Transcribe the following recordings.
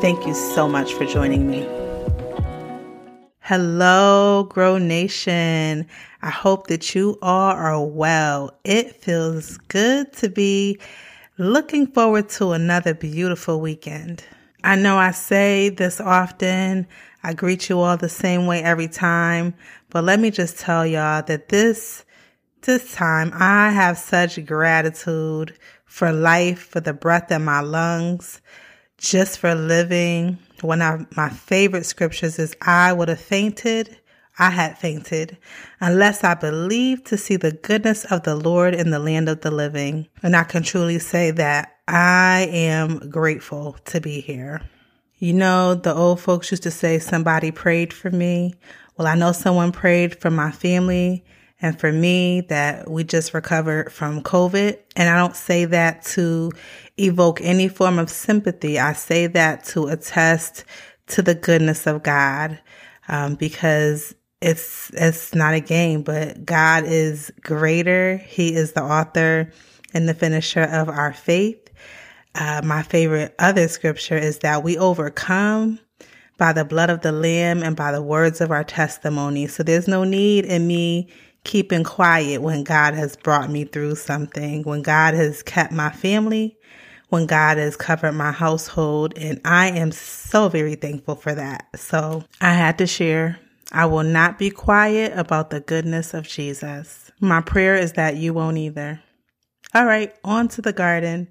Thank you so much for joining me. Hello, Grow Nation. I hope that you all are well. It feels good to be looking forward to another beautiful weekend. I know I say this often, I greet you all the same way every time, but let me just tell y'all that this this time I have such gratitude for life, for the breath in my lungs, just for living. One of my favorite scriptures is I would have fainted, I had fainted, unless I believed to see the goodness of the Lord in the land of the living. And I can truly say that I am grateful to be here. You know, the old folks used to say somebody prayed for me. Well, I know someone prayed for my family and for me that we just recovered from COVID. And I don't say that to evoke any form of sympathy. I say that to attest to the goodness of God, um, because it's it's not a game, but God is greater. He is the author and the finisher of our faith. Uh, my favorite other scripture is that we overcome by the blood of the Lamb and by the words of our testimony. So there's no need in me keeping quiet when God has brought me through something, when God has kept my family, when God has covered my household. And I am so very thankful for that. So I had to share. I will not be quiet about the goodness of Jesus. My prayer is that you won't either. All right, on to the garden.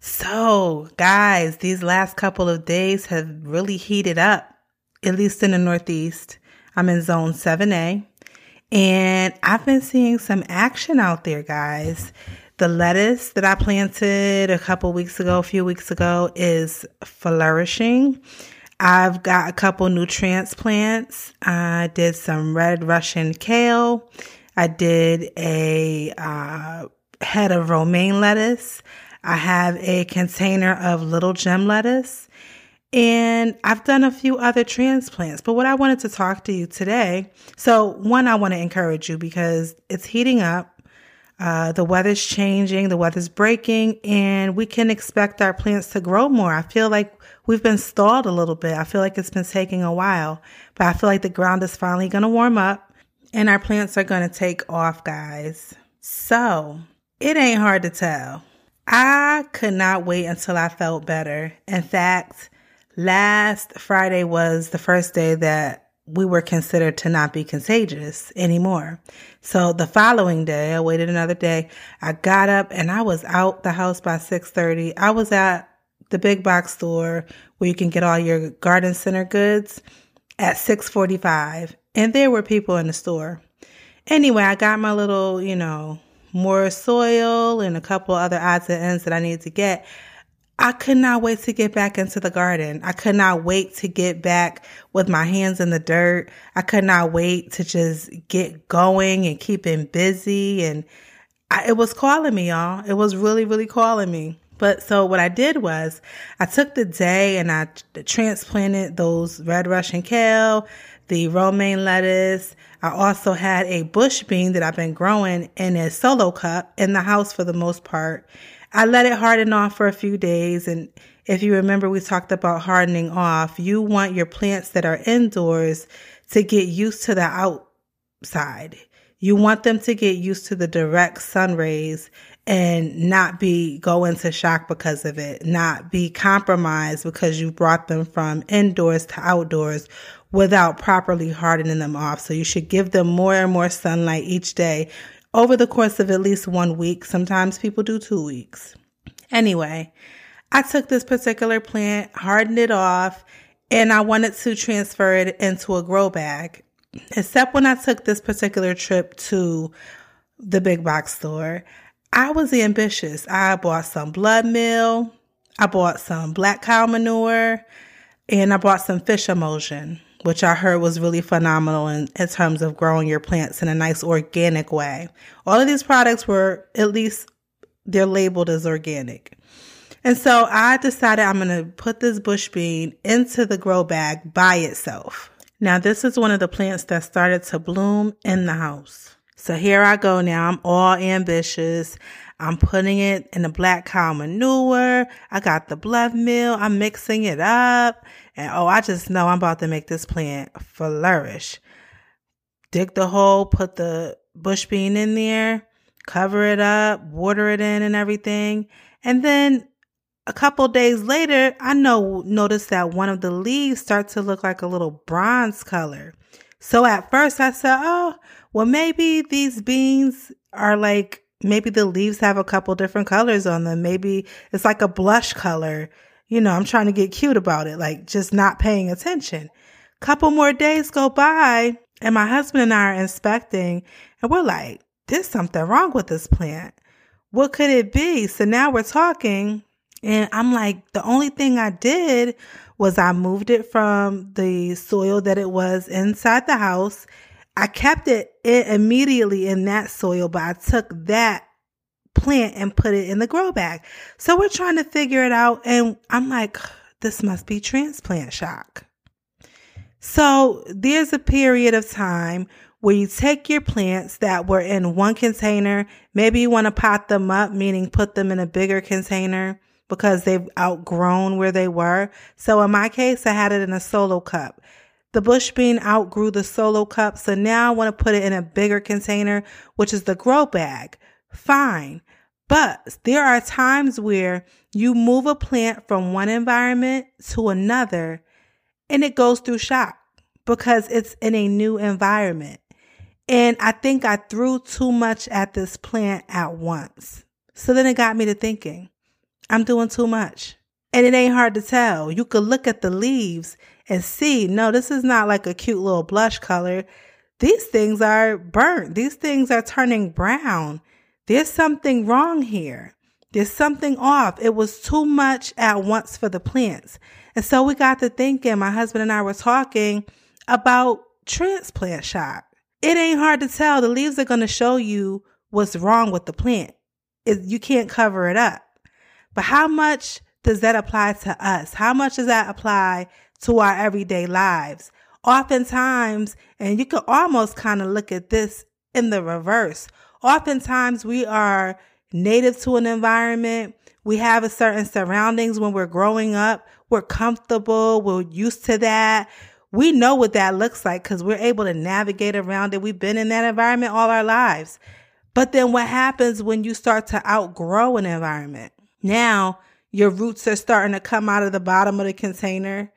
So, guys, these last couple of days have really heated up, at least in the Northeast. I'm in zone 7A, and I've been seeing some action out there, guys. The lettuce that I planted a couple weeks ago, a few weeks ago, is flourishing. I've got a couple new transplants. I did some red Russian kale. I did a uh, head of romaine lettuce. I have a container of little gem lettuce. And I've done a few other transplants. But what I wanted to talk to you today so, one, I want to encourage you because it's heating up. Uh, the weather's changing, the weather's breaking, and we can expect our plants to grow more. I feel like we've been stalled a little bit. I feel like it's been taking a while, but I feel like the ground is finally going to warm up and our plants are going to take off, guys. So it ain't hard to tell. I could not wait until I felt better. In fact, last Friday was the first day that we were considered to not be contagious anymore. So the following day, I waited another day. I got up and I was out the house by 6:30. I was at the big box store where you can get all your garden center goods at 6:45 and there were people in the store. Anyway, I got my little, you know, more soil and a couple other odds and ends that I needed to get. I could not wait to get back into the garden. I could not wait to get back with my hands in the dirt. I could not wait to just get going and keeping busy. And I, it was calling me, y'all. It was really, really calling me. But so what I did was I took the day and I transplanted those red Russian kale, the romaine lettuce. I also had a bush bean that I've been growing in a solo cup in the house for the most part. I let it harden off for a few days. And if you remember, we talked about hardening off. You want your plants that are indoors to get used to the outside. You want them to get used to the direct sun rays and not be go into shock because of it, not be compromised because you brought them from indoors to outdoors without properly hardening them off. So you should give them more and more sunlight each day over the course of at least one week. Sometimes people do two weeks. Anyway, I took this particular plant, hardened it off, and I wanted to transfer it into a grow bag. Except when I took this particular trip to the big box store, I was ambitious. I bought some blood meal, I bought some Black Kow manure, And I bought some fish emulsion, which I heard was really phenomenal in, in terms of growing your plants in a nice organic way. All of these products were at least they're labeled as organic. And so I decided I'm going to put this bush bean into the grow bag by itself. Now, this is one of the plants that started to bloom in the house. So here I go now. I'm all ambitious. I'm putting it in the Black Kow manure. I got the blood meal. I'm mixing it up. And oh, I just know I'm about to make this plant flourish. Dig the hole, put the bush bean in there, cover it up, water it in and everything. And then a couple days later, I know notice that one of the leaves start to look like a little bronze color. So at first I said, "Oh, well maybe these beans are like maybe the leaves have a couple different colors on them. Maybe it's like a blush color. You know, I'm trying to get cute about it, like just not paying attention. Couple more days go by and my husband and I are inspecting and we're like, there's something wrong with this plant. What could it be? So now we're talking and I'm like, the only thing I did was I moved it from the soil that it was inside the house. I kept it immediately in that soil, but I took that plant and put it in the grow bag. So we're trying to figure it out. And I'm like, this must be transplant shock. So there's a period of time where you take your plants that were in one container. Maybe you want to pot them up, meaning put them in a bigger container because they've outgrown where they were. So in my case, I had it in a solo cup. The bush bean outgrew the solo cup, so now I want to put it in a bigger container, which is the grow bag. Fine. But there are times where you move a plant from one environment to another and it goes through shock because it's in a new environment. And I think I threw too much at this plant at once. So then it got me to thinking, I'm doing too much. And it ain't hard to tell. You could look at the leaves and see, no, this is not like a cute little blush color. These things are burnt. These things are turning brown. There's something wrong here. There's something off. It was too much at once for the plants. And so we got to thinking, my husband and I were talking about transplant shock. It ain't hard to tell. The leaves are going to show you what's wrong with the plant. It, you can't cover it up. But how much does that apply to us? How much does that apply to our everyday lives? Oftentimes, and you can almost kind of look at this in the reverse. Oftentimes, we are native to an environment. We have a certain surroundings when we're growing up. We're comfortable. We're used to that. We know what that looks like because we're able to navigate around it. We've been in that environment all our lives. But then what happens when you start to outgrow an environment? Now your roots are starting to come out of the bottom of the container.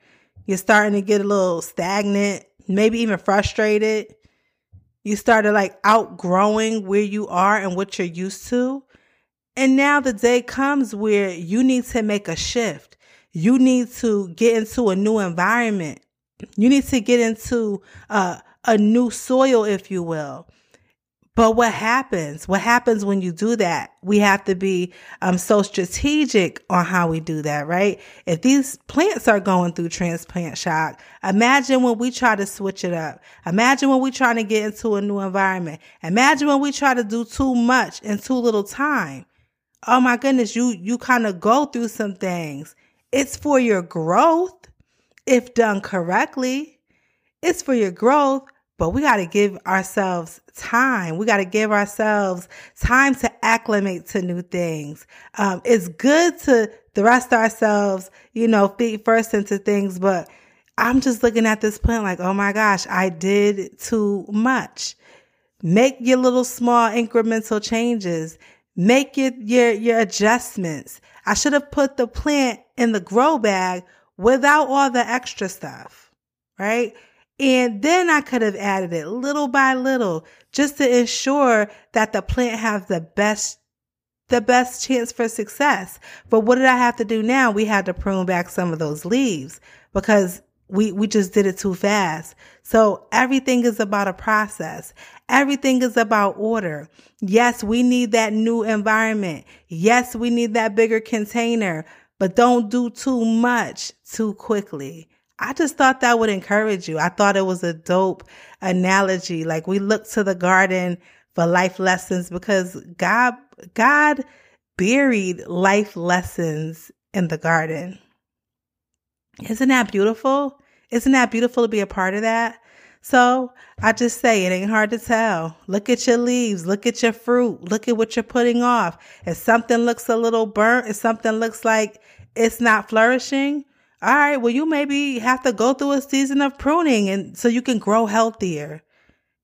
You're starting to get a little stagnant, maybe even frustrated. You started like outgrowing where you are and what you're used to. And now the day comes where you need to make a shift. You need to get into a new environment. You need to get into uh, a new soil, if you will. But what happens? What happens when you do that? We have to be um, so strategic on how we do that, right? If these plants are going through transplant shock, imagine when we try to switch it up. Imagine when we try to get into a new environment. Imagine when we try to do too much in too little time. Oh my goodness, you you kind of go through some things. It's for your growth if done correctly. It's for your growth, but we got to give ourselves time. We got to give ourselves time to acclimate to new things. Um, it's good to thrust ourselves, you know, feet first into things, but I'm just looking at this plant like, oh my gosh, I did too much. Make your little small incremental changes. Make your, your, your adjustments. I should have put the plant in the grow bag without all the extra stuff, right? And then I could have added it little by little just to ensure that the plant has the best the best chance for success. But what did I have to do now? We had to prune back some of those leaves because we, we just did it too fast. So everything is about a process. Everything is about order. Yes, we need that new environment. Yes, we need that bigger container, but don't do too much too quickly. I just thought that would encourage you. I thought it was a dope analogy. Like we look to the garden for life lessons because God, God buried life lessons in the garden. Isn't that beautiful? Isn't that beautiful to be a part of that? So I just say it ain't hard to tell. Look at your leaves, look at your fruit, look at what you're putting off. If something looks a little burnt, if something looks like it's not flourishing, all right, well, you maybe have to go through a season of pruning and so you can grow healthier.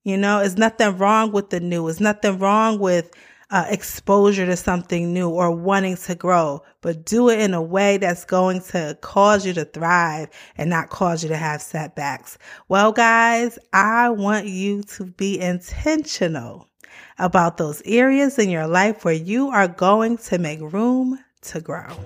You know, it's nothing wrong with the new. It's nothing wrong with uh, exposure to something new or wanting to grow, but do it in a way that's going to cause you to thrive and not cause you to have setbacks. Well, guys, I want you to be intentional about those areas in your life where you are going to make room to grow.